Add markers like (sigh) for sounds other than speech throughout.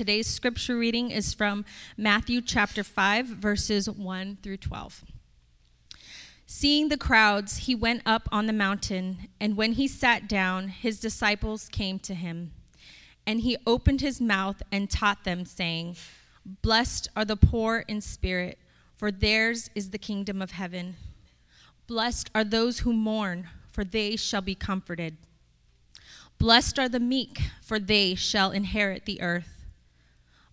Today's scripture reading is from Matthew chapter 5, verses 1 through 12. Seeing the crowds, he went up on the mountain, and when he sat down, his disciples came to him. And he opened his mouth and taught them, saying, Blessed are the poor in spirit, for theirs is the kingdom of heaven. Blessed are those who mourn, for they shall be comforted. Blessed are the meek, for they shall inherit the earth.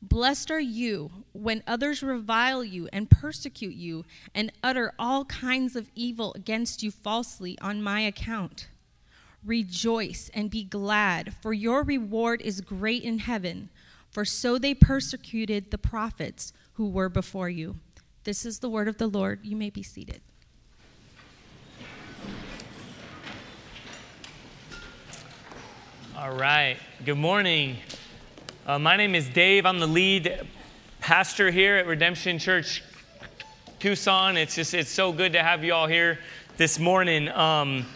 Blessed are you when others revile you and persecute you and utter all kinds of evil against you falsely on my account. Rejoice and be glad, for your reward is great in heaven, for so they persecuted the prophets who were before you. This is the word of the Lord. You may be seated. All right. Good morning. Uh, my name is Dave. I'm the lead pastor here at Redemption Church Tucson. It's just it's so good to have you all here this morning. Um,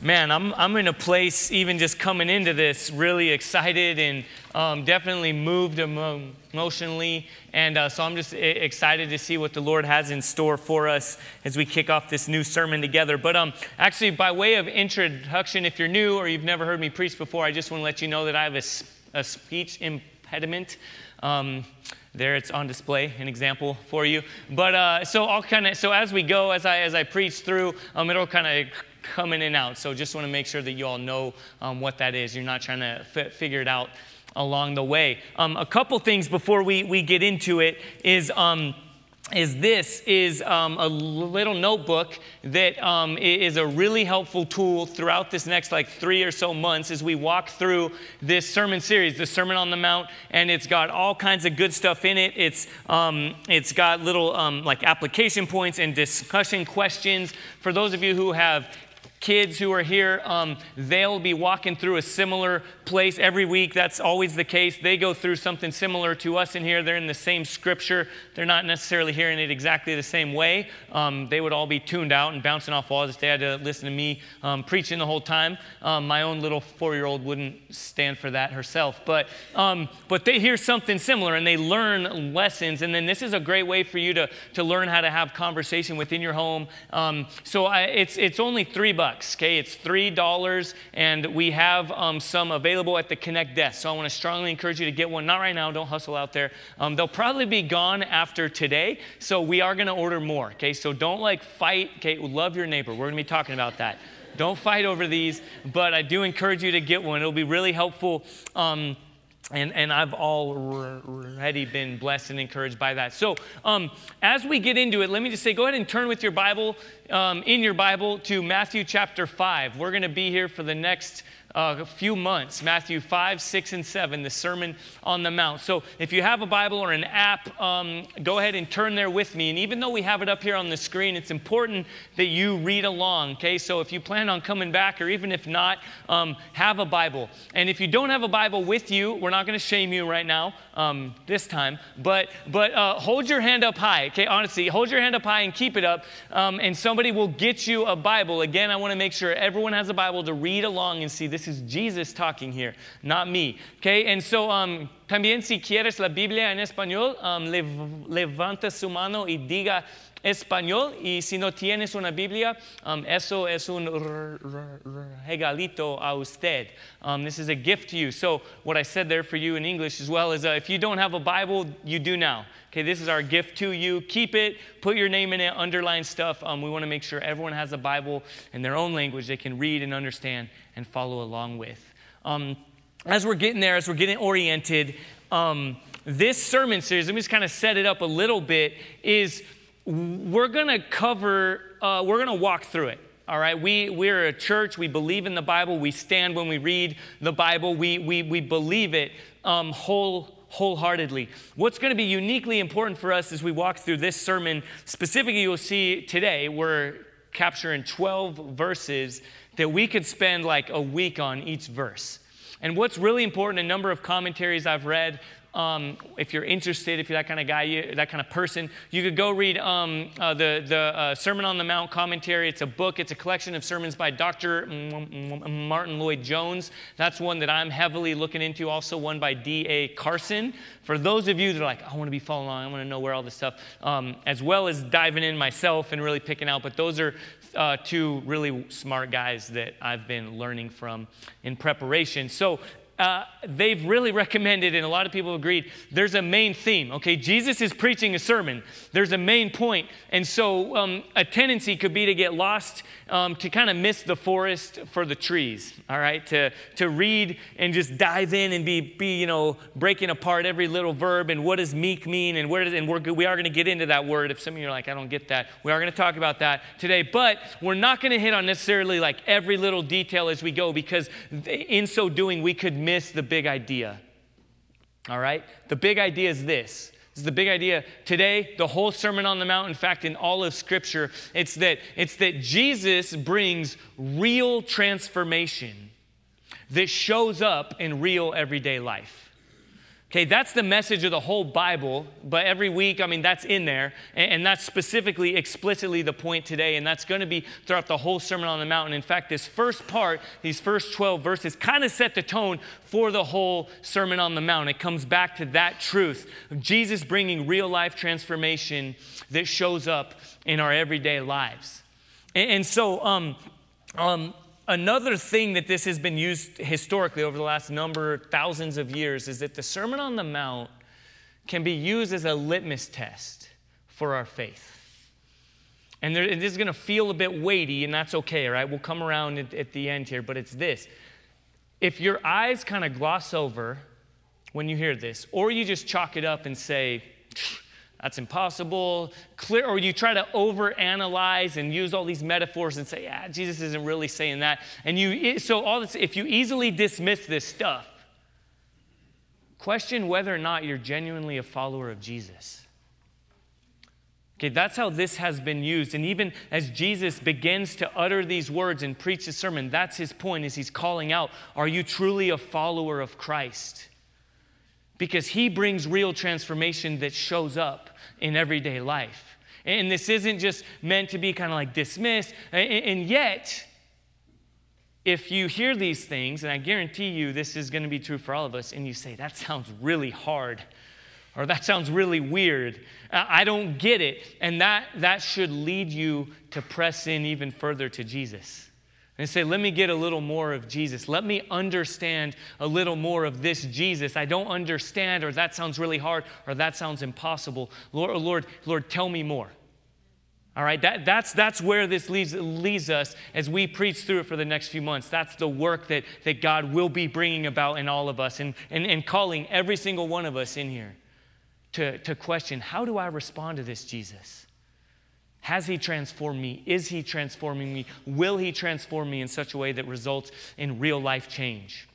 man, I'm I'm in a place even just coming into this really excited and um, definitely moved emo- emotionally, and uh, so I'm just excited to see what the Lord has in store for us as we kick off this new sermon together. But um, actually, by way of introduction, if you're new or you've never heard me preach before, I just want to let you know that I have a a speech impediment. Um, there it's on display, an example for you. But uh, so I'll kind of so as we go, as I as I preach through, um, it'll kind of come in and out. So just want to make sure that you all know um, what that is. You're not trying to f- figure it out along the way. Um, a couple things before we we get into it is. Um, is this is um, a little notebook that um, is a really helpful tool throughout this next like three or so months as we walk through this sermon series the sermon on the mount and it's got all kinds of good stuff in it. It's um, it's got little um, like application points and discussion questions. For those of you who have kids who are here, um, they'll be walking through a similar place every week. That's always the case. They go through something similar to us in here. They're in the same scripture. They're not necessarily hearing it exactly the same way. Um, they would all be tuned out and bouncing off walls if they had to listen to me um, preaching the whole time. Um, my own little four year old wouldn't stand for that herself. But, um, but they hear something similar and they learn lessons. And then this is a great way for you to, to learn how to have conversation within your home. Um, so I, it's, it's only three bucks bucks. Okay, it's three dollars, and we have um, some available at the Connect desk. So I want to strongly encourage you to get one. Not right now. Don't hustle out there. Um, they'll probably be gone after today. So we are going to order more. Okay, so don't like fight. Okay, love your neighbor. We're going to be talking about that. Don't fight over these, but I do encourage you to get one. It'll be really helpful. Um, and, and I've already been blessed and encouraged by that. So, um, as we get into it, let me just say go ahead and turn with your Bible, um, in your Bible, to Matthew chapter 5. We're going to be here for the next uh, a few months Matthew 5, 6, and 7, the Sermon on the Mount. So if you have a Bible or an app, um, go ahead and turn there with me. And even though we have it up here on the screen, it's important that you read along, okay? So if you plan on coming back, or even if not, um, have a Bible. And if you don't have a Bible with you, we're not going to shame you right now um, this time, but, but uh, hold your hand up high, okay? Honestly, hold your hand up high and keep it up, um, and somebody will get you a Bible. Again, I want to make sure everyone has a Bible to read along and see this this is Jesus talking here, not me. Okay, and so um, también si quieres la Biblia en español, um, lev levanta su mano y diga español. Y si no tienes una Biblia, um, eso es un regalito a usted. Um, this is a gift to you. So, what I said there for you in English as well is uh, if you don't have a Bible, you do now. Okay, this is our gift to you. Keep it, put your name in it, underline stuff. Um, we want to make sure everyone has a Bible in their own language they can read and understand and follow along with. Um, as we're getting there, as we're getting oriented, um, this sermon series, let me just kind of set it up a little bit, is we're going to cover, uh, we're going to walk through it. All right, we, we're a church. We believe in the Bible. We stand when we read the Bible. We, we, we believe it um, whole, wholeheartedly. What's going to be uniquely important for us as we walk through this sermon, specifically, you'll see today, we're capturing 12 verses that we could spend like a week on each verse. And what's really important, a number of commentaries I've read um, if you're interested, if you're that kind of guy, you, that kind of person, you could go read um, uh, the, the uh, Sermon on the Mount commentary. It's a book, it's a collection of sermons by Dr. Martyn Lloyd-Jones. That's one that I'm heavily looking into. Also, one by D.A. Carson. For those of you that are like, I want to be following along, I want to know where all this stuff, um, as well as diving in myself and really picking out. But those are uh, two really smart guys that I've been learning from in preparation. So, uh, they've really recommended, and a lot of people agreed, there's a main theme. Okay, Jesus is preaching a sermon, there's a main point. And so um, a tendency could be to get lost, um, to kind of miss the forest for the trees, all right? To, to read and just dive in and be, be, you know, breaking apart every little verb and what does meek mean and where does, and we're, we are going to get into that word. If some of you are like, I don't get that, we are going to talk about that today. But we're not going to hit on necessarily like every little detail as we go because in so doing, we could miss the big idea. All right? The big idea is this. This is the big idea today, the whole Sermon on the Mount, in fact, in all of Scripture, it's that, it's that Jesus brings real transformation that shows up in real everyday life. Okay, that's the message of the whole Bible, but every week, I mean, that's in there. And, that's specifically, explicitly the point today. And that's going to be throughout the whole Sermon on the Mount. And in fact, this first part, these first 12 verses, kind of set the tone for the whole Sermon on the Mount. It comes back to that truth of Jesus bringing real life transformation that shows up in our everyday lives. And, and so, um, um, Another thing that this has been used historically over the last number, thousands of years, is that the Sermon on the Mount can be used as a litmus test for our faith. And there, it is going to feel a bit weighty, and that's okay, right? We'll come around at, at the end here, but it's this. If your eyes kind of gloss over when you hear this, or you just chalk it up and say, that's impossible. Clear, or you try to overanalyze and use all these metaphors and say, yeah, Jesus isn't really saying that. And you, so all this, if you easily dismiss this stuff, question whether or not you're genuinely a follower of Jesus. Okay, that's how this has been used. And even as Jesus begins to utter these words and preach his sermon, that's his point is he's calling out, are you truly a follower of Christ? Because he brings real transformation that shows up in everyday life. And this isn't just meant to be kind of like dismissed. And yet, if you hear these things, and I guarantee you this is going to be true for all of us, and you say, that sounds really hard, or that sounds really weird, I don't get it, and that, that should lead you to press in even further to Jesus and say, Let me get a little more of Jesus. Let me understand a little more of this Jesus. I don't understand, or that sounds really hard, or that sounds impossible. Lord, oh, Lord, Lord, tell me more. All right, that, that's, that's where this leads, leads us as we preach through it for the next few months. That's the work that, that God will be bringing about in all of us and, and, and calling every single one of us in here to, to question how do I respond to this Jesus? Has He transformed me? Is He transforming me? Will He transform me in such a way that results in real life change?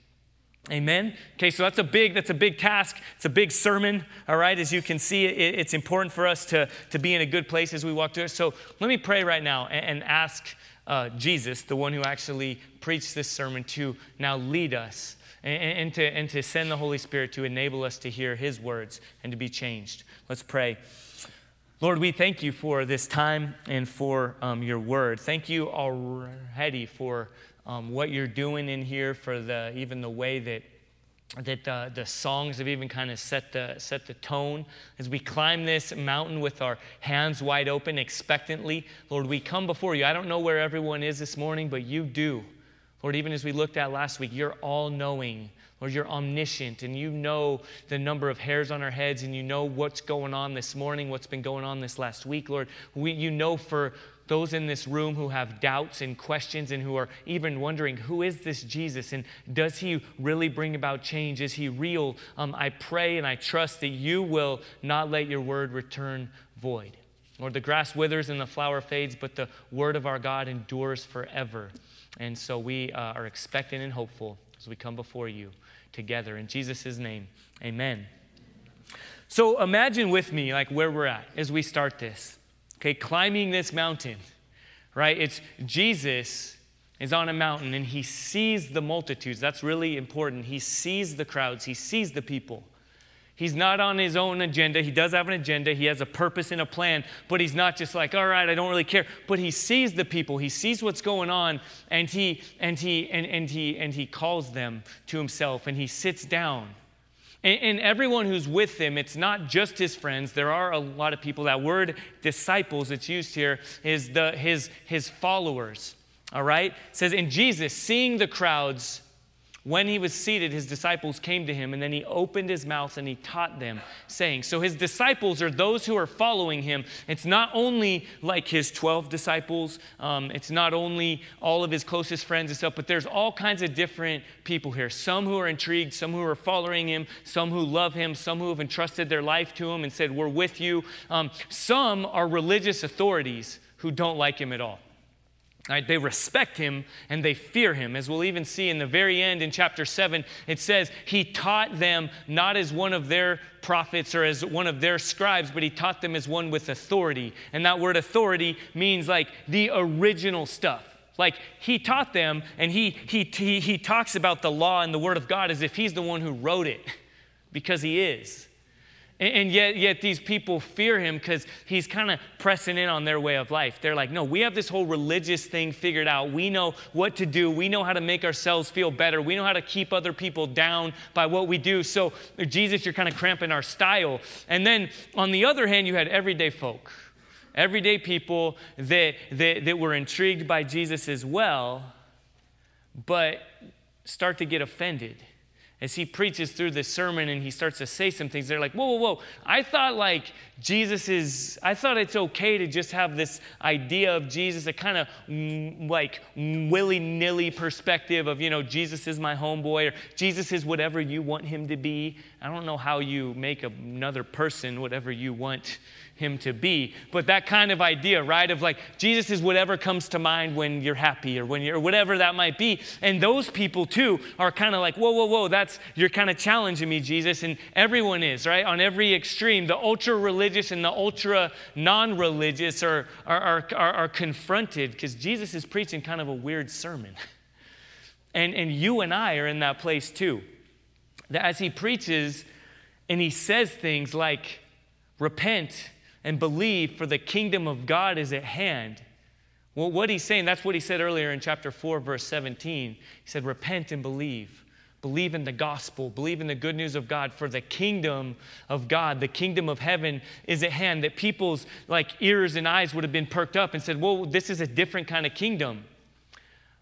Amen. Okay, so that's a big that's a big task. It's a big sermon. All right, as you can see, it, it's important for us to to be in a good place as we walk through it. So let me pray right now and, and ask uh, Jesus, the one who actually preached this sermon, to now lead us and, and, to and to send the Holy Spirit to enable us to hear His words and to be changed. Let's pray. Lord, we thank you for this time and for um, your word. Thank you already for um, what you're doing in here, for the, even the way that, that the, the songs have even kind of set the, set the tone. As we climb this mountain with our hands wide open, expectantly, Lord, we come before you. I don't know where everyone is this morning, but you do. Lord, even as we looked at last week, you're all knowing. Lord, you're omniscient and you know the number of hairs on our heads and you know what's going on this morning, what's been going on this last week. Lord, we, you know for those in this room who have doubts and questions and who are even wondering, who is this Jesus and does he really bring about change? Is he real? Um, I pray and I trust that you will not let your word return void. Lord, the grass withers and the flower fades, but the word of our God endures forever. And so we uh, are expectant and hopeful as we come before you together. In Jesus' name, amen. So imagine with me, like where we're at as we start this. Okay, climbing this mountain, right? It's Jesus is on a mountain and he sees the multitudes. That's really important. He sees the crowds, he sees the people. He's not on his own agenda. He does have an agenda. He has a purpose and a plan, but he's not just like, all right, I don't really care. But he sees the people. He sees what's going on, and he and he and, and he and he calls them to himself and he sits down. And, and everyone who's with him, it's not just his friends. There are a lot of people. That word disciples that's used here is the his his followers. All right? It says, in Jesus, seeing the crowds, when he was seated, his disciples came to him, and then he opened his mouth and he taught them, saying, So his disciples are those who are following him. It's not only like his 12 disciples, um, it's not only all of his closest friends and stuff, but there's all kinds of different people here. Some who are intrigued, some who are following him, some who love him, some who have entrusted their life to him and said, We're with you. Um, some are religious authorities who don't like him at all. Right, they respect him and they fear him. As we'll even see in the very end in chapter 7, it says he taught them not as one of their prophets or as one of their scribes, but he taught them as one with authority. And that word authority means like the original stuff. Like he taught them and he, he, he, he talks about the law and the word of God as if he's the one who wrote it, (laughs) because he is. And yet, yet these people fear him because he's kind of pressing in on their way of life. They're like, no, we have this whole religious thing figured out. We know what to do. We know how to make ourselves feel better. We know how to keep other people down by what we do. So, Jesus, you're kind of cramping our style. And then on the other hand, you had everyday folk, everyday people that, that, that were intrigued by Jesus as well, but start to get offended as he preaches through this sermon and he starts to say some things, they're like, whoa, whoa, whoa. I thought like Jesus is, I thought it's okay to just have this idea of Jesus, a kind of mm, like willy nilly perspective of, you know, Jesus is my homeboy or Jesus is whatever you want him to be. I don't know how you make another person whatever you want him to be. But that kind of idea, right, of like Jesus is whatever comes to mind when you're happy or when you're, whatever that might be. And those people too are kind of like, whoa, whoa, whoa, that's, you're kind of challenging me, Jesus. And everyone is, right, on every extreme. The ultra religious and the ultra non religious are, are, are, are, are confronted because Jesus is preaching kind of a weird sermon. And, and you and I are in that place too. That as he preaches and he says things like, repent and believe, for the kingdom of God is at hand. Well, what he's saying, that's what he said earlier in chapter 4, verse 17. He said, Repent and believe. Believe in the gospel, believe in the good news of God, for the kingdom of God, the kingdom of heaven is at hand. That people's like ears and eyes would have been perked up and said, Well, this is a different kind of kingdom.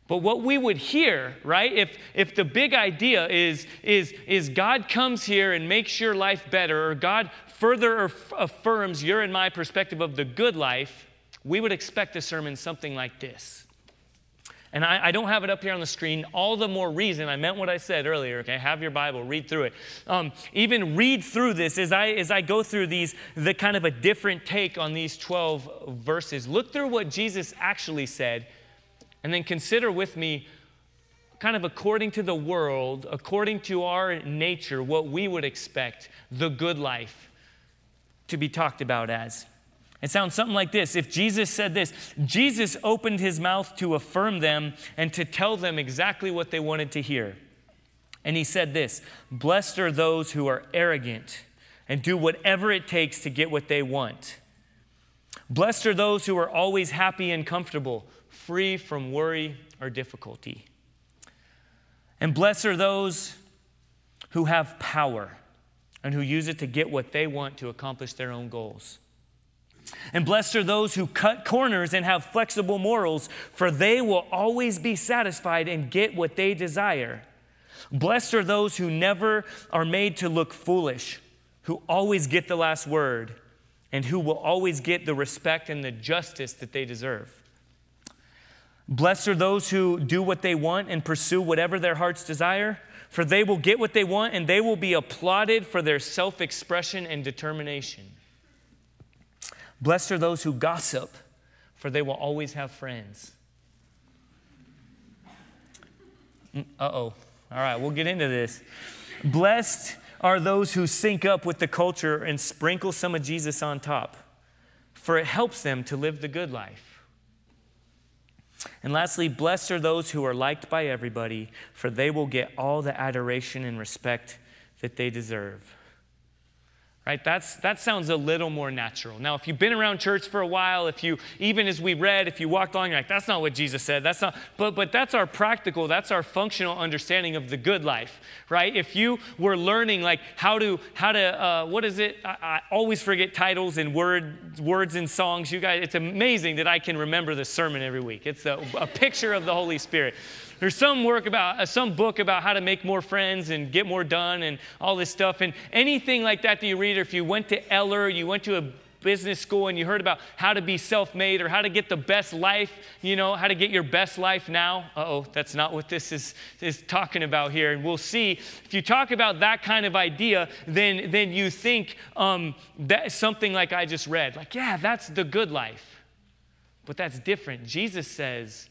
But what we would hear, right, if, if the big idea is, is, is God comes here and makes your life better, or God further affirms your and my perspective of the good life, we would expect a sermon something like this. And I, I, don't have it up here on the screen. All the more reason, I meant what I said earlier, okay? Have your Bible, read through it. Um, even read through this as I, as I go through these, the kind of a different take on these 12 verses. Look through what Jesus actually said, and then consider with me, kind of according to the world, according to our nature, what we would expect the good life to be talked about as. It sounds something like this. If Jesus said this, Jesus opened his mouth to affirm them and to tell them exactly what they wanted to hear. And he said this Blessed are those who are arrogant and do whatever it takes to get what they want. Blessed are those who are always happy and comfortable, free from worry or difficulty. And blessed are those who have power and who use it to get what they want to accomplish their own goals. And blessed are those who cut corners and have flexible morals, for they will always be satisfied and get what they desire. Blessed are those who never are made to look foolish, who always get the last word, and who will always get the respect and the justice that they deserve. Blessed are those who do what they want and pursue whatever their hearts desire, for they will get what they want and they will be applauded for their self expression and determination. Blessed are those who gossip, for they will always have friends. Uh oh. All right, we'll get into this. Blessed are those who sync up with the culture and sprinkle some of Jesus on top, for it helps them to live the good life. And lastly, blessed are those who are liked by everybody, for they will get all the adoration and respect that they deserve right? That's that sounds a little more natural. Now if you've been around church for a while if you even as we read if you walked along you're like that's not what jesus said. That's not but but that's our practical that's our functional understanding of the good life right? If you were learning like how to how to uh, what is it? I, I, always forget titles and word words and songs. You guys it's amazing that i can remember the sermon every week. It's a, a picture of the holy spirit there's some work about, uh, some book about how to make more friends and get more done and all this stuff. And anything like that that you read, or if you went to Eller, you went to a business school and you heard about how to be self made or how to get the best life, you know, how to get your best life now. oh, that's not what this is, is talking about here. And we'll see. If you talk about that kind of idea, then, then you think um, that something like I just read, like, yeah, that's the good life. But that's different. Jesus says,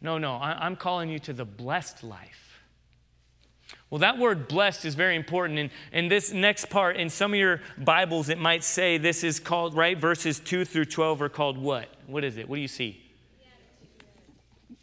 no, no, I'm calling you to the blessed life. Well, that word blessed is very important. And, in this next part, in some of your Bibles, it might say this is called, right? Verses 2 through 12 are called what? What is it? What do you see?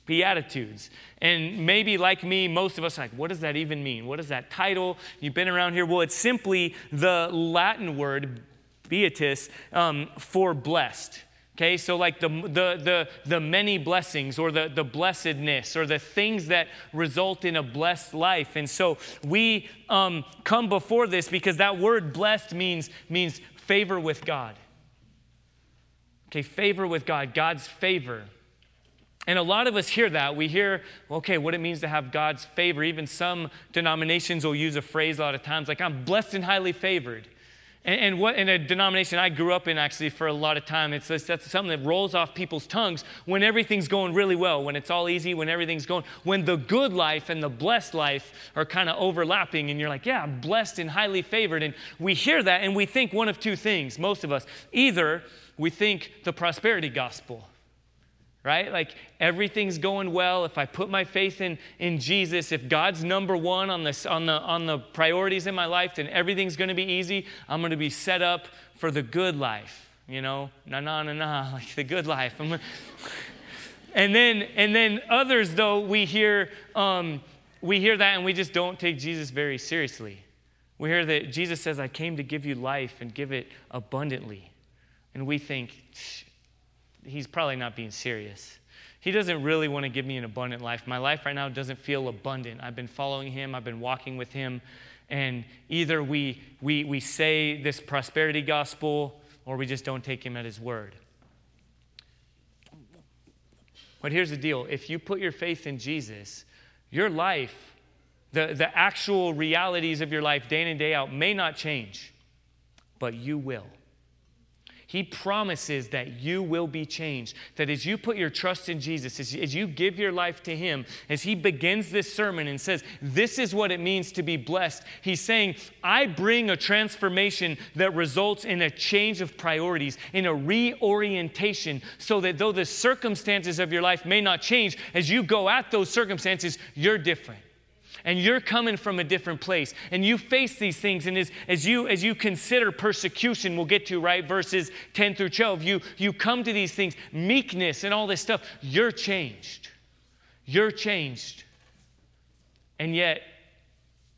Beatitudes. And maybe like me, most of us like, what does that even mean? What is that title? You've been around here. Well, it's simply the Latin word, beatus, um, for blessed. Okay, so like the, the, the, the many blessings or the, the blessedness or the things that result in a blessed life. And so we um, come before this because that word blessed means, means favor with God. Okay, favor with God, God's favor. And a lot of us hear that. We hear, okay, what it means to have God's favor. Even some denominations will use a phrase a lot of times like, I'm blessed and highly favored. And, and, what in a denomination I grew up in actually for a lot of time, it's that's something that rolls off people's tongues when everything's going really well, when it's all easy, when everything's going, when the good life and the blessed life are kind of overlapping, and you're like, yeah, I'm blessed and highly favored. And we hear that and we think one of two things, most of us. Either we think the prosperity gospel right? Like everything's going well. If I put my faith in, in Jesus, if God's number one on, this, on, the, on the priorities in my life, then everything's going to be easy. I'm going to be set up for the good life, you know? Na, na, na, na, (laughs) like the good life. (laughs) and, then, and then others, though, we hear, um, we hear that and we just don't take Jesus very seriously. We hear that Jesus says, I came to give you life and give it abundantly. And we think, he's probably not being serious. He doesn't really want to give me an abundant life. My life right now doesn't feel abundant. I've been following him, I've been walking with him, and either we, we, we say this prosperity gospel or we just don't take him at his word. But here's the deal if you put your faith in Jesus, your life, the, the actual realities of your life day in and day out may not change, but you will. He promises that you will be changed. That as you put your trust in Jesus, as, as you give your life to Him, as He begins this sermon and says, This is what it means to be blessed, He's saying, I bring a transformation that results in a change of priorities, in a reorientation, so that though the circumstances of your life may not change, as you go at those circumstances, you're different and you're coming from a different place and you face these things and as, as you as you consider persecution we'll get to right verses 10 through 12 you you come to these things meekness and all this stuff you're changed you're changed and yet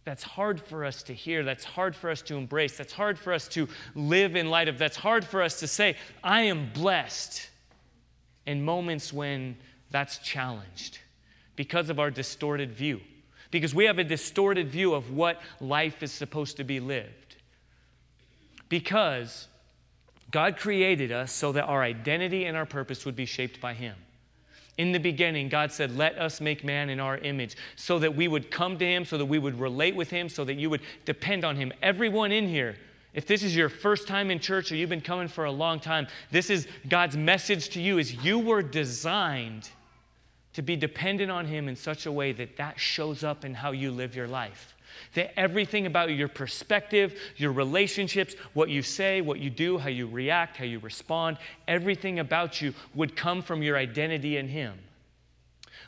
that's hard for us to hear. That's hard for us to embrace. That's hard for us to live in light of. That's hard for us to say, I am blessed in moments when that's challenged because of our distorted view because we have a distorted view of what life is supposed to be lived. Because God created us so that our identity and our purpose would be shaped by Him. In the beginning, God said, Let us make man in our image, so that we would come to Him, so that we would relate with Him, so that you would depend on Him. Everyone in here, if this is your first time in church or you've been coming for a long time, this is God's message to you is you were designed to be dependent on Him in such a way that that shows up in how you live your life. That everything about your perspective, your relationships, what you say, what you do, how you react, how you respond, everything about you would come from your identity in Him.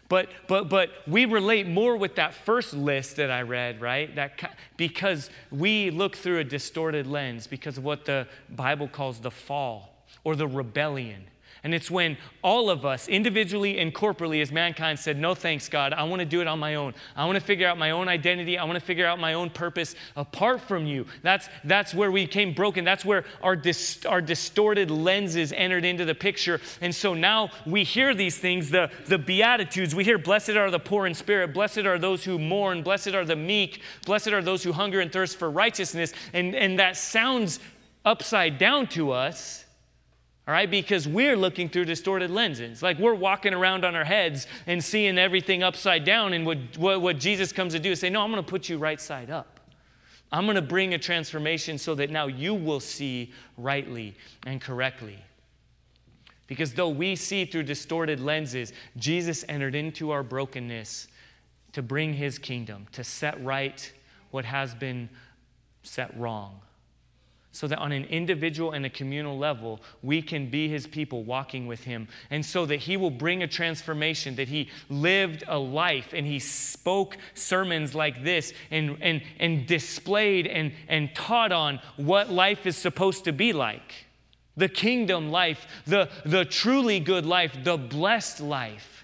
But, but, but we relate more with that first list that I read, right? That, because we look through a distorted lens because of what the Bible calls the fall or the rebellion. And it's when all of us, individually and corporately, as mankind, said, No thanks, God. I want to do it on my own. I want to figure out my own identity. I want to figure out my own purpose apart from you. That's, that's where we came broken. That's where our, dis, our distorted lenses entered into the picture. And so now we hear these things the, the Beatitudes. We hear, Blessed are the poor in spirit. Blessed are those who mourn. Blessed are the meek. Blessed are those who hunger and thirst for righteousness. And, and that sounds upside down to us all right, because we're looking through distorted lenses. Like we're walking around on our heads and seeing everything upside down. And what, what, what Jesus comes to do is say, No, I'm going to put you right side up. I'm going to bring a transformation so that now you will see rightly and correctly. Because though we see through distorted lenses, Jesus entered into our brokenness to bring his kingdom, to set right what has been set wrong so that on an individual and a communal level, we can be his people walking with him. And so that he will bring a transformation, that he lived a life and he spoke sermons like this and, and, and displayed and, and taught on what life is supposed to be like the kingdom life, the, the truly good life, the blessed life.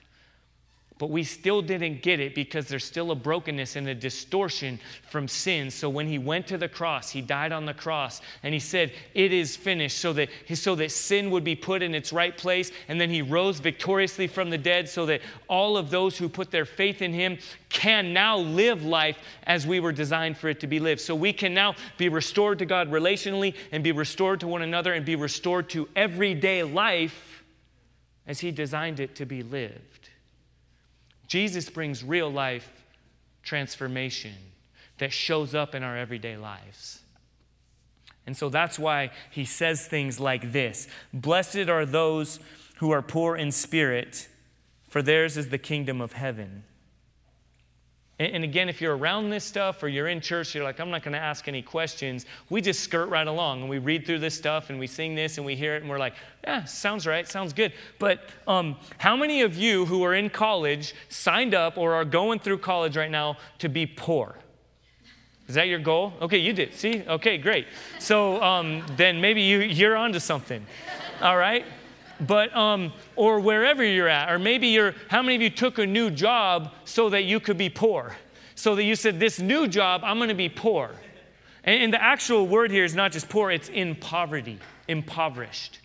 But we still didn't get it because there's still a brokenness and a distortion from sin. So when he went to the cross, he died on the cross and he said, It is finished, so that, so that sin would be put in its right place. And then he rose victoriously from the dead so that all of those who put their faith in him can now live life as we were designed for it to be lived. So we can now be restored to God relationally and be restored to one another and be restored to everyday life as he designed it to be lived. Jesus brings real life transformation that shows up in our everyday lives. And so that's why he says things like this Blessed are those who are poor in spirit, for theirs is the kingdom of heaven. And again, if you're around this stuff or you're in church, you're like, I'm not going to ask any questions. We just skirt right along and we read through this stuff and we sing this and we hear it and we're like, yeah, sounds right, sounds good. But um, how many of you who are in college signed up or are going through college right now to be poor? Is that your goal? Okay, you did. See? Okay, great. So um, then maybe you, you're onto something. All right? But um, or wherever you're at or maybe you're how many of you took a new job so that you could be poor? So that you said this new job i'm going to be poor. And, and, the actual word here is not just poor it's in poverty impoverished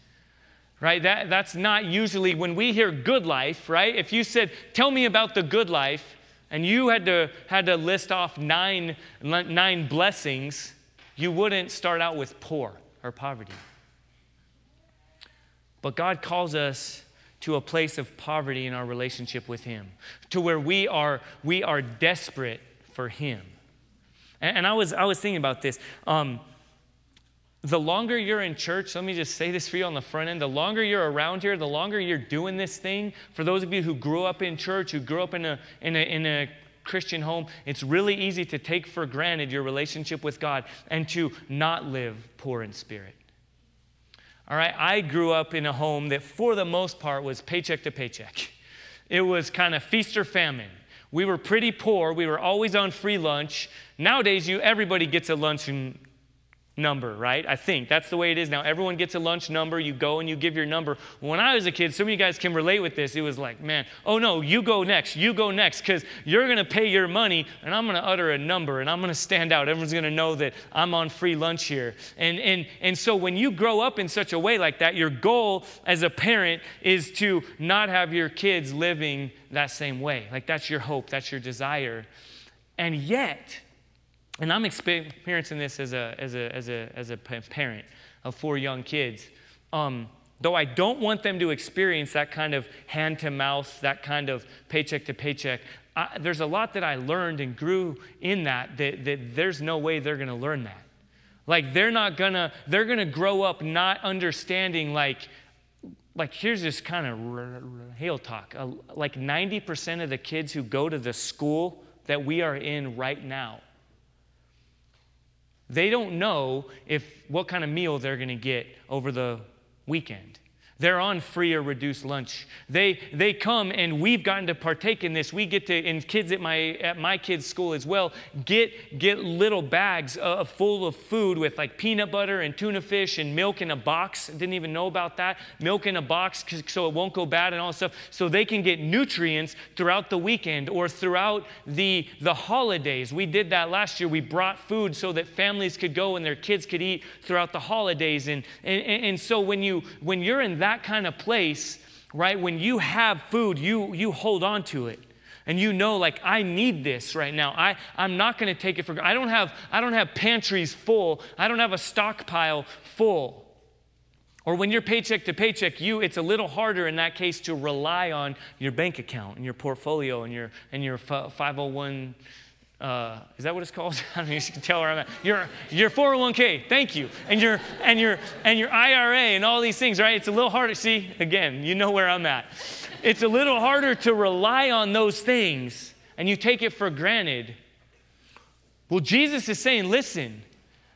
right? That, that's not usually when we hear good life right? If you said tell me about the good life and you had to had to list off nine nine blessings you wouldn't start out with poor or poverty but God calls us to a place of poverty in our relationship with Him, to where we are, we are desperate for Him. And, and I, was, I was thinking about this. Um, the longer you're in church, let me just say this for you on the front end. The longer you're around here, the longer you're doing this thing, for those of you who grew up in church, who grew up in a, in a, in a Christian home, it's really easy to take for granted your relationship with God and to not live poor in spirit. All right, I grew up in a home that, for the most part, was paycheck to paycheck. It was kind of feast or famine. We were pretty poor. We were always on free lunch. Nowadays, you everybody gets a lunch and number, right? I think that's the way it is now. Everyone gets a lunch number. You go and you give your number. When I was a kid, some of you guys can relate with this. It was like, man, oh no, you go next. You go next because you're going to pay your money and I'm going to utter a number and I'm going to stand out. Everyone's going to know that I'm on free lunch here. And, and, and so when you grow up in such a way like that, your goal as a parent is to not have your kids living that same way. Like that's your hope, that's your desire. And yet, and I'm experiencing this as a, as a, as a, as a parent of four young kids. Um, though I don't want them to experience that kind of hand to mouth, that kind of paycheck to paycheck, I, there's a lot that I learned and grew in that, that, that there's no way they're going to learn that. Like they're not gonna, they're gonna grow up not understanding like, like here's this kind of hail talk. Uh, like 90% of the kids who go to the school that we are in right now they don't know if what kind of meal they're going to get over the weekend. They're on free or reduced lunch. They, they come and we've gotten to partake in this. We get to, and kids at my, at my kids' school as well, get, get little bags uh, full of food with like peanut butter and tuna fish and milk in a box. Didn't even know about that. Milk in a box so it won't go bad and all stuff. So they can get nutrients throughout the weekend or throughout the, the holidays. We did that last year. We brought food so that families could go and their kids could eat throughout the holidays. And, and, and so when, you, when you're in that that kind of place, right, when you have food, you, you hold on to it. And you know, like, I need this right now. I, I'm not going to take it for I don't have I don't have pantries full. I don't have a stockpile full. Or when you're paycheck to paycheck, you it's a little harder in that case to rely on your bank account and your portfolio and your and your 501 uh, is that what it's called? (laughs) I don't know. You can tell where I'm at. Your your 401k. Thank you. And your and your and your IRA and all these things. Right? It's a little harder. See, again, you know where I'm at. It's a little harder to rely on those things, and you take it for granted. Well, Jesus is saying, listen.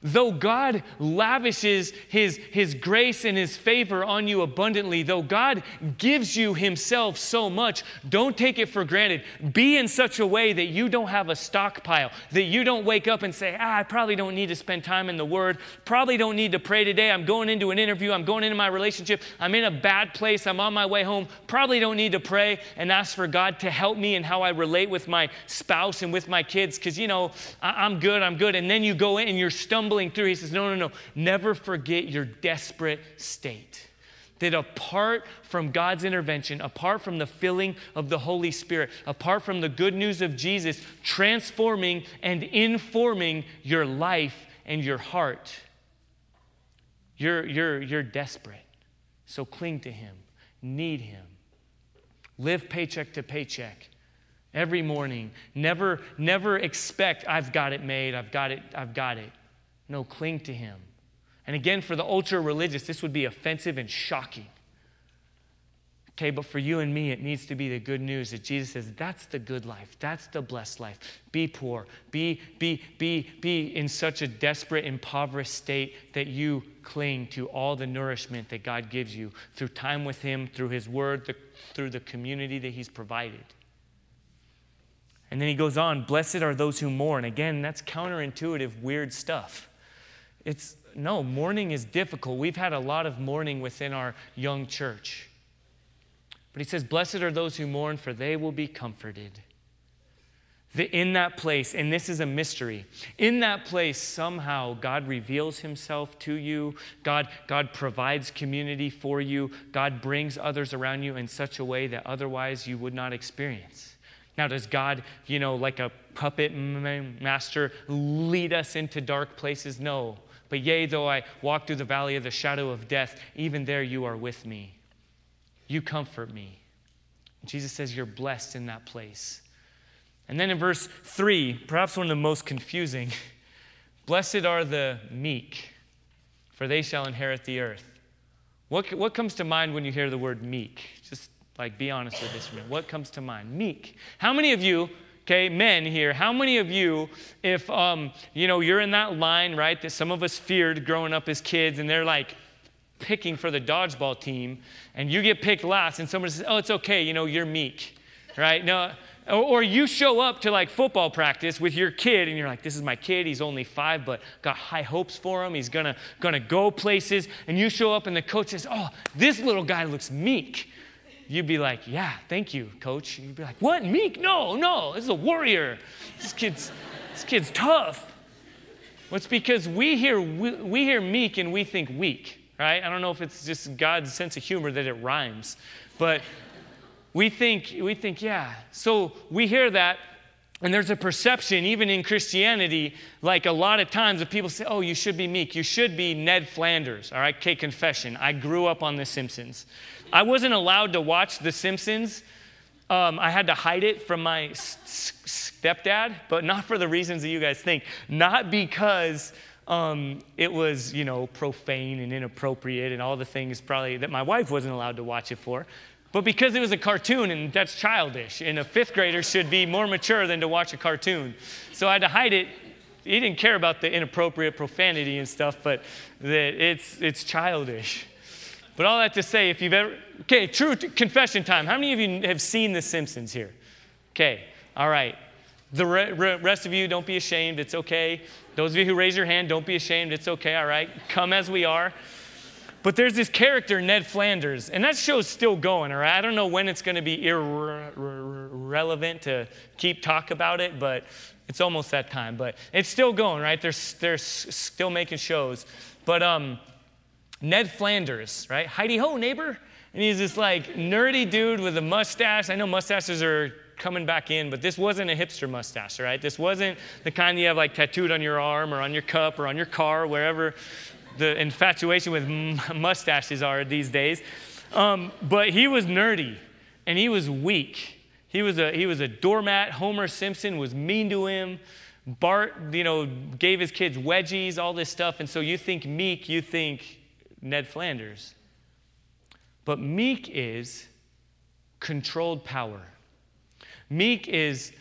Though God lavishes his, his grace and His favor on you abundantly, though God gives you Himself so much, don't take it for granted. Be in such a way that you don't have a stockpile, that you don't wake up and say, ah, I probably don't need to spend time in the Word, probably don't need to pray today. I'm going into an interview, I'm going into my relationship, I'm in a bad place, I'm on my way home, probably don't need to pray and ask for God to help me in how I relate with my spouse and with my kids, because, you know, I- I'm good, I'm good. And then you go in and you're stumbling stumbling through, he says, No, no, no. Never forget your desperate state. That apart from God's intervention, apart from the filling of the Holy Spirit, apart from the good news of Jesus transforming and informing your life and your heart, you're, you're, you're desperate. So cling to Him, need Him, live paycheck to paycheck every morning. Never, never expect, I've got it made, I've got it, I've got it. No, cling to him. And again, for the ultra religious, this would be offensive and shocking. Okay, but for you and me, it needs to be the good news that Jesus says that's the good life. That's the blessed life. Be poor. Be, be, be, be in such a desperate, impoverished state that you cling to all the nourishment that God gives you through time with Him, through His Word, the, through the community that He's provided. And then he goes on, blessed are those who mourn. Again, that's counterintuitive, weird stuff. It's no, mourning is difficult. We've had a lot of mourning within our young church. But he says, Blessed are those who mourn, for they will be comforted. The, in that place, and this is a mystery, in that place, somehow God reveals himself to you. God, God provides community for you. God brings others around you in such a way that otherwise you would not experience. Now, does God, you know, like a puppet master, lead us into dark places? No. But yea, though I walk through the valley of the shadow of death, even there you are with me. You comfort me. Jesus says you're blessed in that place. And then in verse 3, perhaps one of the most confusing (laughs) Blessed are the meek, for they shall inherit the earth. What, what comes to mind when you hear the word meek? Just like be honest with this. What comes to mind? Meek. How many of you okay men here how many of you if um, you know you're in that line right that some of us feared growing up as kids and they're like picking for the dodgeball team and you get picked last and someone says oh it's okay you know you're meek right? No or, you show up to like football practice with your kid and you're like this is my kid he's only five but got high hopes for him he's gonna gonna go places and you show up and the coach says oh this little guy looks meek you'd be like, yeah, thank you, coach. You'd be like, what, meek? No, no, this is a warrior. This kid's, this kid's tough. Well, it's because we hear, we, we hear meek and we think weak, right? I don't know if it's just God's sense of humor that it rhymes, but we think, we think, yeah. So we hear that and there's a perception, even in Christianity, like a lot of times that people say, oh, you should be meek. You should be Ned Flanders. All right, okay, confession. I grew up on The Simpsons. I wasn't allowed to watch The Simpsons. Um, I had to hide it from my s- stepdad, but not for the reasons that you guys think. Not because um, it was, you know, profane and inappropriate and all the things probably that my wife wasn't allowed to watch it for, but because it was a cartoon and that's childish. And a fifth grader should be more mature than to watch a cartoon. So I had to hide it. He didn't care about the inappropriate profanity and stuff, but that it's, it's childish. But all that to say, if you've ever, okay, true confession time. How many of you have seen The Simpsons here? Okay, all right. The re- rest of you, don't be ashamed. It's okay. Those of you who raise your hand, don't be ashamed. It's okay, all right. Come as we are. But there's this character, Ned Flanders, and that show's still going, all right? I don't know when it's going to be irrelevant to keep talk about it, but it's almost that time. But it's still going, right? They're, they're still making shows. But um, Ned Flanders, right? Heidi ho, neighbor. And he's this like nerdy dude with a mustache. I know mustaches are coming back in, but this wasn't a hipster mustache, right? This wasn't the kind you have like tattooed on your arm or on your cup or on your car, wherever the infatuation with mustaches are these days. Um, but he was nerdy and he was weak. He was a he was a doormat. Homer Simpson was mean to him. Bart, you know, gave his kids wedgies, all this stuff. And so you think meek, you think Ned Flanders. But meek is controlled power. Meek is,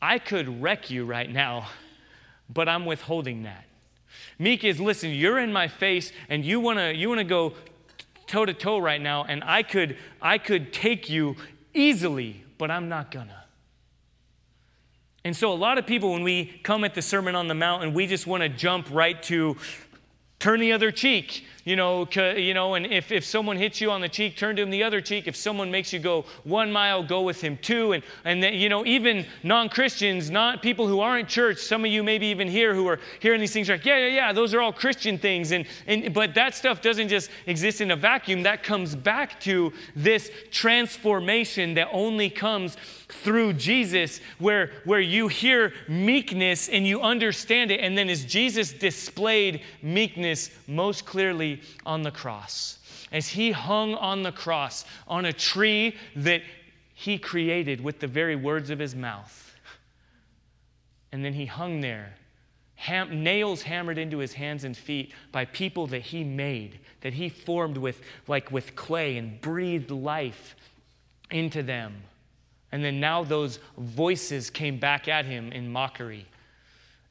I could wreck you right now, but I'm withholding that. Meek is, listen, you're in my face and you wanna, you wanna go toe to toe right now, and I could, I could take you easily, but I'm not gonna. And so, a lot of people, when we come at the Sermon on the Mount and we just want to jump right to turn the other cheek, you know, you know, and if, if someone hits you on the cheek, turn to him the other cheek. If someone makes you go one mile, go with him two. And, and then, you know, even non Christians, not people who aren't church, some of you maybe even here who are hearing these things like, yeah, yeah, yeah, those are all Christian things. And, and, but that stuff doesn't just exist in a vacuum. That comes back to this transformation that only comes through Jesus, where, where you hear meekness and you understand it. And then as Jesus displayed meekness most clearly on the cross. As he hung on the cross on a tree that he created with the very words of his mouth. And then he hung there, ham- nails hammered into his hands and feet by people that he made, that he formed with like with clay and breathed life into them. And then now those voices came back at him in mockery.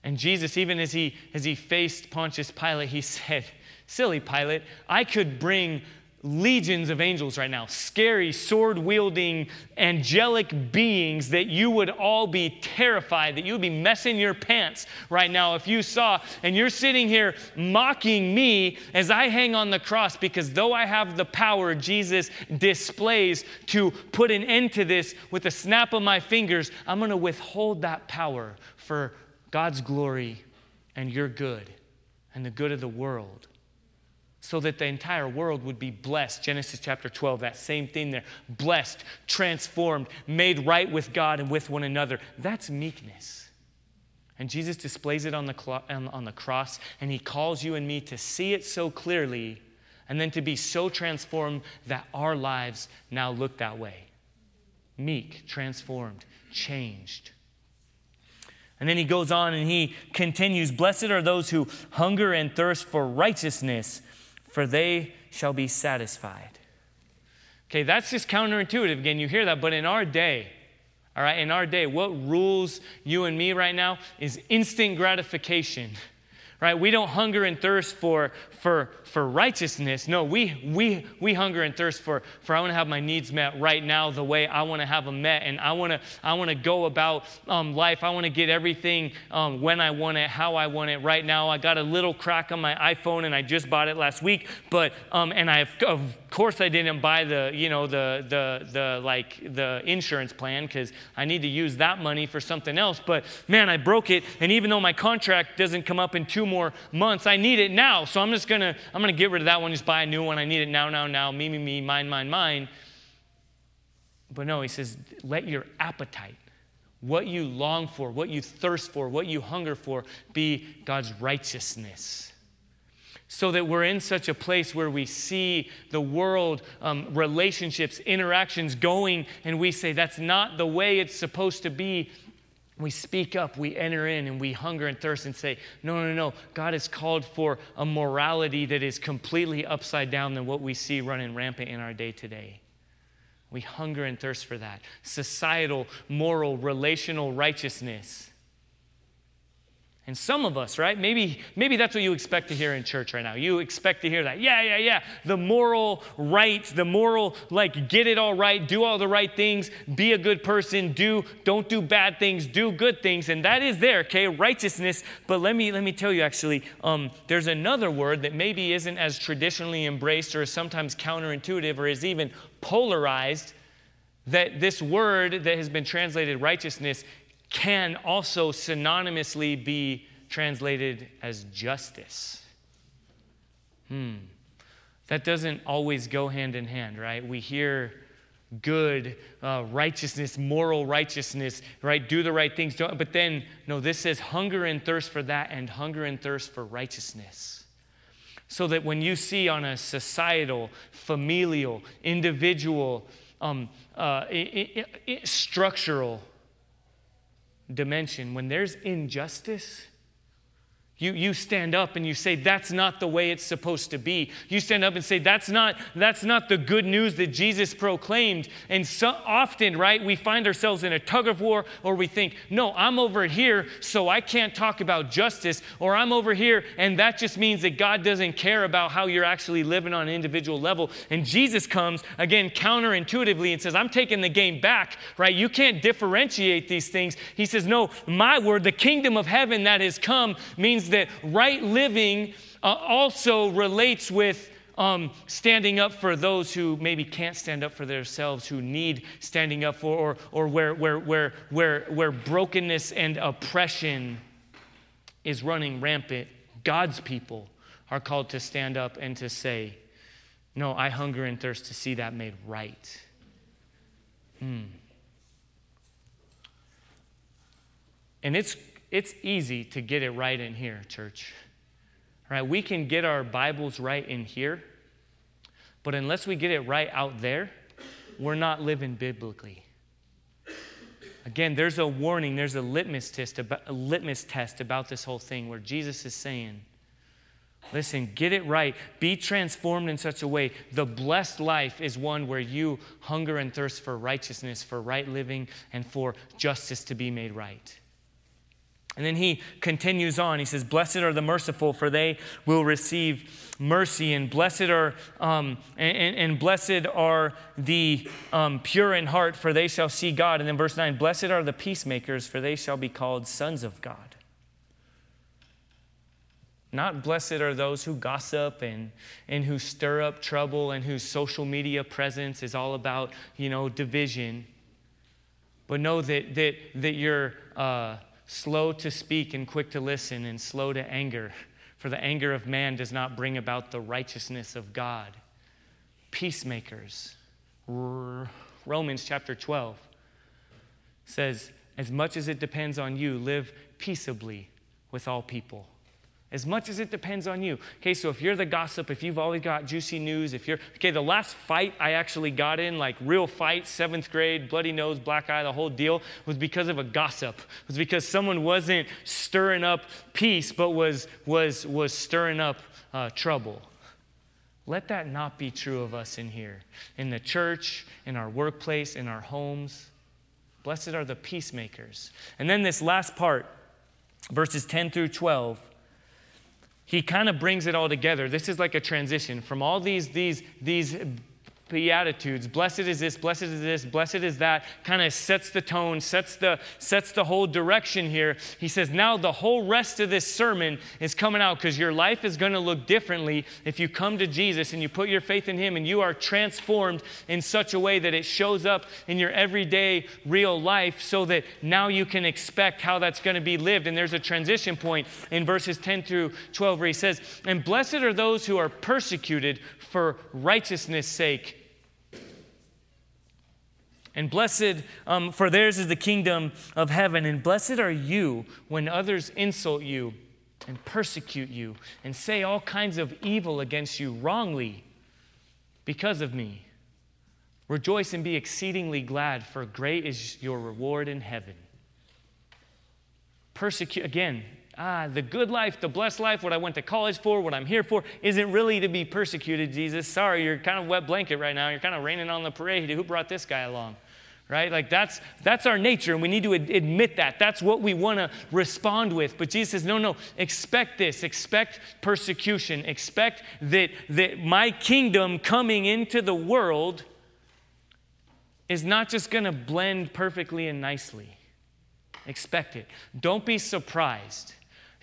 And Jesus, even as he, as he faced Pontius Pilate, he (laughs) said, Silly Pilate, I could bring legions of angels right now, scary, sword wielding, angelic beings that you would all be terrified, that you would be messing your pants right now if you saw. And you're sitting here mocking me as I hang on the cross because though I have the power Jesus displays to put an end to this with a snap of my fingers, I'm going to withhold that power for God's glory and your good and the good of the world so that the entire world would be blessed. Genesis chapter 12, that same thing there. Blessed, transformed, made right with God and with one another. That's meekness. And Jesus displays it on the, clo- on the cross, and he calls you and me to see it so clearly and then to be so transformed that our lives now look that way. Meek, transformed, changed. And then he goes on and he continues Blessed are those who hunger and thirst for righteousness for they shall be satisfied. Okay, that's just counterintuitive. Again, you hear that, but in our day, all right, in our day, what rules you and me right now is instant gratification right? We don't hunger and thirst for, for, for righteousness. No, we, we, we hunger and thirst for, for I want to have my needs met right now the way I want to have them met. And I want to, I want to go about um, life. I want to get everything um, when I want it, how I want it right now. I got a little crack on my iPhone and I just bought it last week. But, um, and I, of course, I didn't buy the, you know, the, the, the, like, the insurance plan because I need to use that money for something else. But man, I broke it. And even though my contract doesn't come up in two more months. I need it now. So I'm just going to, I'm going to get rid of that one, just buy a new one. I need it now, now, now. Me, me, me, mine, mine, mine. But no, he says, let your appetite, what you long for, what you thirst for, what you hunger for, be God's righteousness so that we're in such a place where we see the world, um, relationships, interactions going, and we say, that's not the way it's supposed to be we speak up, we enter in, and we hunger and thirst and say, No, no, no. God has called for a morality that is completely upside down than what we see running rampant in our day today. We hunger and thirst for that. Societal, moral, relational righteousness. And some of us, right? Maybe, maybe that's what you expect to hear in church right now. You expect to hear that. Yeah, yeah, yeah. The moral right, the moral, like, get it all right, do all the right things, be a good person, do, don't do bad things, do good things. And that is there, okay? Righteousness. But let me let me tell you actually, um, there's another word that maybe isn't as traditionally embraced or is sometimes counterintuitive or is even polarized. That this word that has been translated righteousness can also synonymously be translated as justice. Hmm. That doesn't always go hand in hand, right? We hear good uh, righteousness, moral righteousness, right? Do the right things. Don't, but then, no, this says hunger and thirst for that and hunger and thirst for righteousness. So that when you see on a societal, familial, individual, um, uh, structural dimension, when there's injustice, you, you stand up and you say, that's not the way it's supposed to be. You stand up and say, that's not, that's not the good news that Jesus proclaimed. And so often, right, we find ourselves in a tug of war or we think, no, I'm over here, so I can't talk about justice, or I'm over here, and that just means that God doesn't care about how you're actually living on an individual level. And Jesus comes, again, counterintuitively and says, I'm taking the game back, right? You can't differentiate these things. He says, no, my word, the kingdom of heaven that has come means that right living uh, also relates with um, standing up for those who maybe can't stand up for themselves, who need standing up for, or, or where, where, where, where, where brokenness and oppression is running rampant. God's people are called to stand up and to say, No, I hunger and thirst to see that made right. Hmm. And it's it's easy to get it right in here, church. Right? We can get our Bibles right in here, but unless we get it right out there, we're not living biblically. Again, there's a warning, there's a litmus test about, a litmus test about this whole thing where Jesus is saying, Listen, get it right. Be transformed in such a way. The blessed life is one where you hunger and thirst for righteousness, for right living, and for justice to be made right. And then he continues on. He says, Blessed are the merciful, for they will receive mercy. And blessed are, um, and, and, blessed are the um, pure in heart, for they shall see God. And then verse 9, Blessed are the peacemakers, for they shall be called sons of God. Not blessed are those who gossip and, and who stir up trouble and whose social media presence is all about, you know, division. But know that, that, that you're. Uh, slow to speak and quick to listen, and slow to anger. For the anger of man does not bring about the righteousness of God. Peacemakers. Romans chapter 12 says, As much as it depends on you, live peaceably with all people as much as it depends on you. Okay, so if you're the gossip, if you've always got juicy news, if you're, okay, the last fight I actually got in, like real fight, seventh grade, bloody nose, black eye, the whole deal, was because of a gossip. It was because someone wasn't stirring up peace, but was, was, was stirring up uh, trouble. Let that not be true of us in here, in the church, in our workplace, in our homes. Blessed are the peacemakers. And then this last part, verses 10 through 12 he kind of brings it all together. This is like a transition from all these, these, these beatitudes. Blessed is this blessed is this blessed is that kind of sets the tone sets the sets the whole direction here. He says now the whole rest of this sermon is coming out because your life is going to look differently if you come to jesus and you put your faith in him and you are transformed in such a way that it shows up in your everyday real life so that now you can expect how that's going to be lived. And there's a transition point in verses 10 through 12 where he says and blessed are those who are persecuted for righteousness sake and blessed, um, for theirs is the kingdom of heaven. And blessed are you when others insult you and persecute you and say all kinds of evil against you wrongly because of me. Rejoice and be exceedingly glad, for great is your reward in heaven. Persecute, again, ah, the good life, the blessed life, what I went to college for, what I'm here for, isn't really to be persecuted, Jesus. Sorry, you're kind of wet blanket right now. You're kind of raining on the parade. Who brought this guy along? right? Like that's that's our nature, and we need to ad- admit that. That's what we want to respond with. But Jesus says, no, no, expect this, expect persecution, expect that that my kingdom coming into the world is not just going to blend perfectly and nicely. Expect it. Don't be surprised.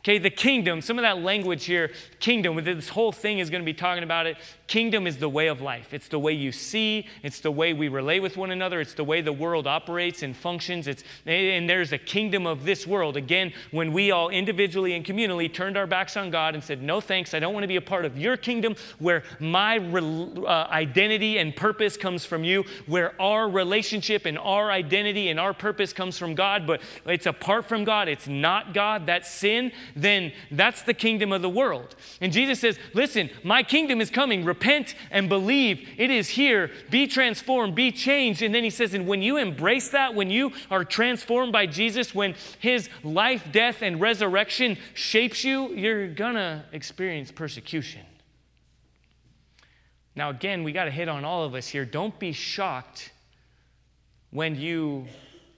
Okay, the kingdom, some of that language here, kingdom, this whole thing is going to be talking about it. Kingdom is the way of life. It's the way you see, it's the way we relate with one another, it's the way the world operates and functions. It's, and there's a kingdom of this world. Again, when we all individually and communally turned our backs on God and said, No thanks, I don't want to be a part of your kingdom where my uh, identity and purpose comes from you, where our relationship and our identity and our purpose comes from God, but it's apart from God, it's not God, that's sin, then that's the kingdom of the world. And Jesus says, Listen, my kingdom is coming repent and believe it is here. Be transformed, be changed. And then he says, and when you embrace that, when you are transformed by Jesus, when his life, death, and resurrection shapes you, you're gonna experience persecution. Now, again, we got to hit on all of us here. Don't be shocked when you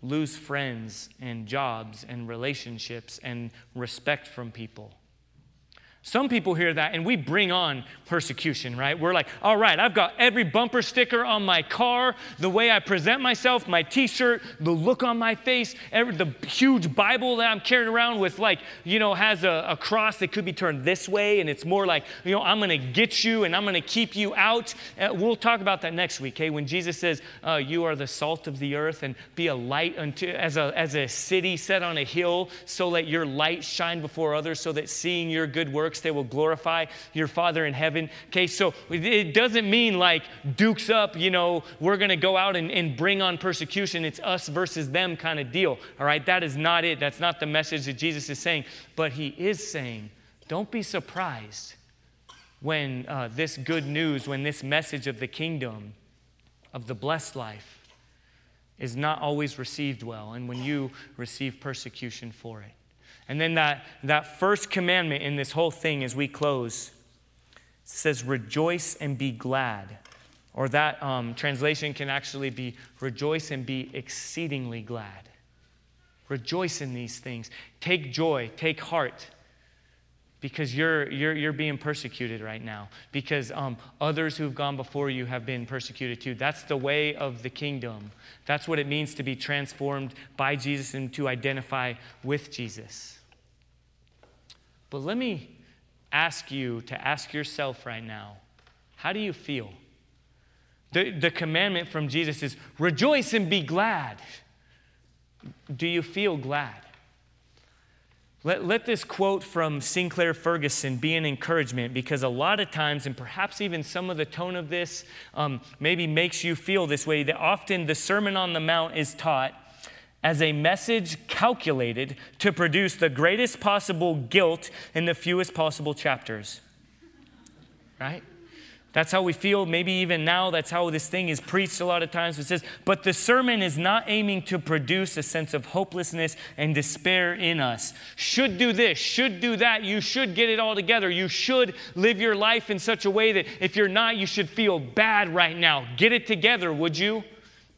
lose friends and jobs and relationships and respect from people. Some people hear that and we bring on persecution, right? We're like, all right, I've got every bumper sticker on my car, the way I present myself, my t shirt, the look on my face, every, the huge Bible that I'm carrying around with, like, you know, has a, a cross that could be turned this way. And it's more like, you know, I'm going to get you and I'm going to keep you out. Uh, we'll talk about that next week, okay? When Jesus says, uh, you are the salt of the earth and be a light unto, as, a, as a city set on a hill, so let your light shine before others, so that seeing your good works, works, they will glorify your Father in heaven. Okay, so it doesn't mean like dukes up, you know, we're going to go out and, and bring on persecution. It's us versus them kind of deal. All right, that is not it. That's not the message that Jesus is saying. But he is saying, don't be surprised when uh, this good news, when this message of the kingdom, of the blessed life, is not always received well, and when you receive persecution for it. And then that, that first commandment in this whole thing as we close says, Rejoice and be glad. Or that um, translation can actually be, Rejoice and be exceedingly glad. Rejoice in these things. Take joy, take heart because you're, you're, you're being persecuted right now because um, others who've gone before you have been persecuted too that's the way of the kingdom that's what it means to be transformed by jesus and to identify with jesus but let me ask you to ask yourself right now how do you feel? The, the commandment from Jesus is rejoice and be glad. Do you feel glad? Let, let this quote from Sinclair Ferguson be an encouragement because a lot of times, and perhaps even some of the tone of this um, maybe makes you feel this way, that often the Sermon on the Mount is taught as a message calculated to produce the greatest possible guilt in the fewest possible chapters. Right? That's how we feel, maybe even now, that's how this thing is preached a lot of times. It says, but the sermon is not aiming to produce a sense of hopelessness and despair in us. Should do this, should do that, you should get it all together. You should live your life in such a way that if you're not, you should feel bad right now. Get it together, would you?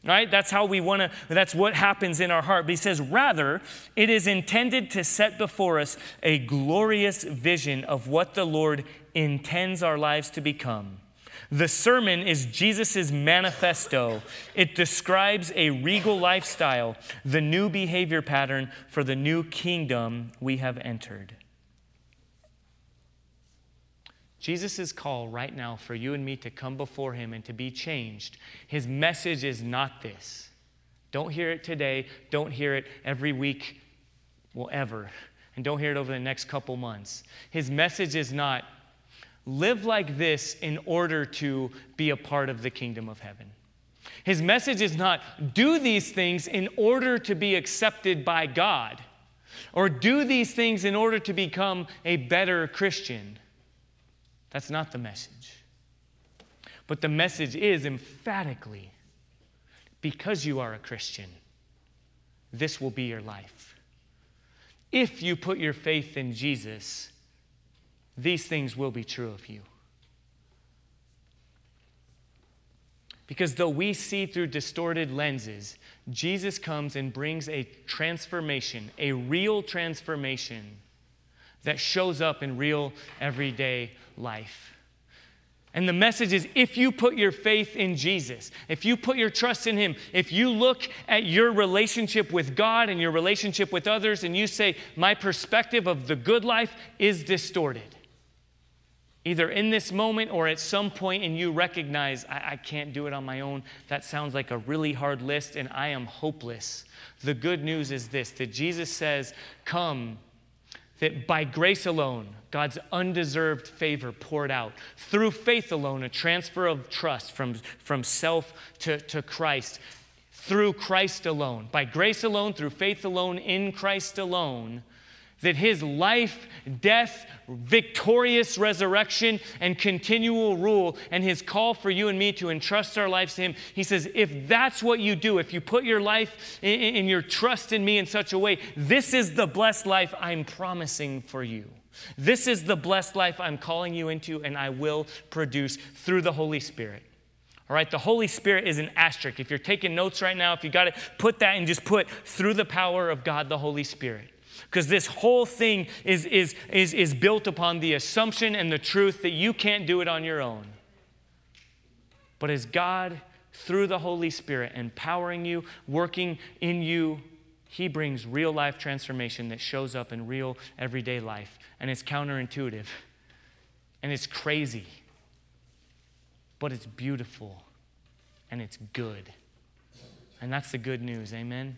Right? That's how we want to, that's what happens in our heart. But he says, rather, it is intended to set before us a glorious vision of what the Lord intends our lives to become. The sermon is Jesus' manifesto. It describes a regal lifestyle, the new behavior pattern for the new kingdom we have entered. Jesus' call right now for you and me to come before him and to be changed, his message is not this. Don't hear it today. Don't hear it every week, well, ever. And don't hear it over the next couple months. His message is not live like this in order to be a part of the kingdom of heaven. His message is not do these things in order to be accepted by God or do these things in order to become a better Christian. That's not the message. But the message is emphatically because you are a Christian, this will be your life. If you put your faith in Jesus, these things will be true of you. Because though we see through distorted lenses, Jesus comes and brings a transformation, a real transformation that shows up in real everyday life. And the message is if you put your faith in Jesus, if you put your trust in Him, if you look at your relationship with God and your relationship with others and you say, My perspective of the good life is distorted, either in this moment or at some point, and you recognize, I, I can't do it on my own, that sounds like a really hard list and I am hopeless. The good news is this that Jesus says, Come that by grace alone, God's undeserved favor poured out, through faith alone, a transfer of trust from, from self to, to Christ, through Christ alone, by grace alone, through faith alone, in Christ alone, that his life, death, victorious resurrection, and continual rule, and his call for you and me to entrust our lives to him, he says, if that's what you do, if you put your life in, in your trust in me in such a way, this is the blessed life I'm promising for you. This is the blessed life I'm calling you into, and I will produce through the Holy Spirit. All right, the Holy Spirit is an asterisk. If you're taking notes right now, if you got it, put that and just put through the power of God, the Holy Spirit. Because this whole thing is, is, is, is built upon the assumption and the truth that you can't do it on your own. But as God, through the Holy Spirit, empowering you, working in you, He brings real life transformation that shows up in real everyday life. And it's counterintuitive. And it's crazy. But it's beautiful. And it's good. And that's the good news. Amen?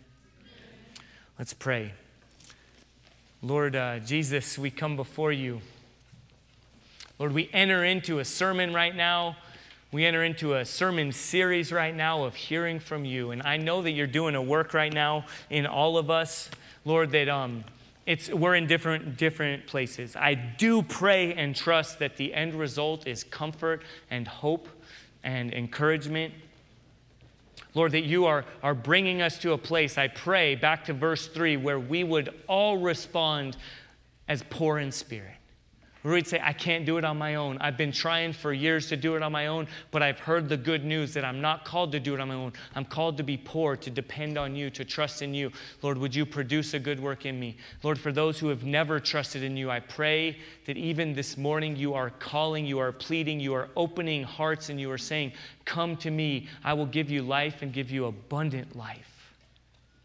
Let's pray. Lord uh, Jesus, we come before you. Lord, we enter into a sermon right now. We enter into a sermon series right now of hearing from you. And I know that you're doing a work right now in all of us, Lord, that um, it's, we're in different, different places. I do pray and trust that the end result is comfort and hope and encouragement Lord, that you are, are bringing us to a place, I pray, back to verse 3, where we would all respond as poor in spirit. Where we'd say, I can't do it on my own. I've been trying for years to do it on my own, but I've heard the good news that I'm not called to do it on my own. I'm called to be poor, to depend on you, to trust in you. Lord, would you produce a good work in me? Lord, for those who have never trusted in you, I pray that even this morning you are calling, you are pleading, you are opening hearts, and you are saying, Come to me. I will give you life and give you abundant life,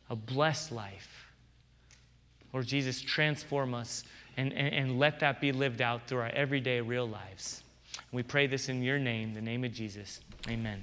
a blessed life. Lord Jesus, transform us and, and, and let that be lived out through our everyday real lives. We pray this in your name, the name of Jesus. Amen.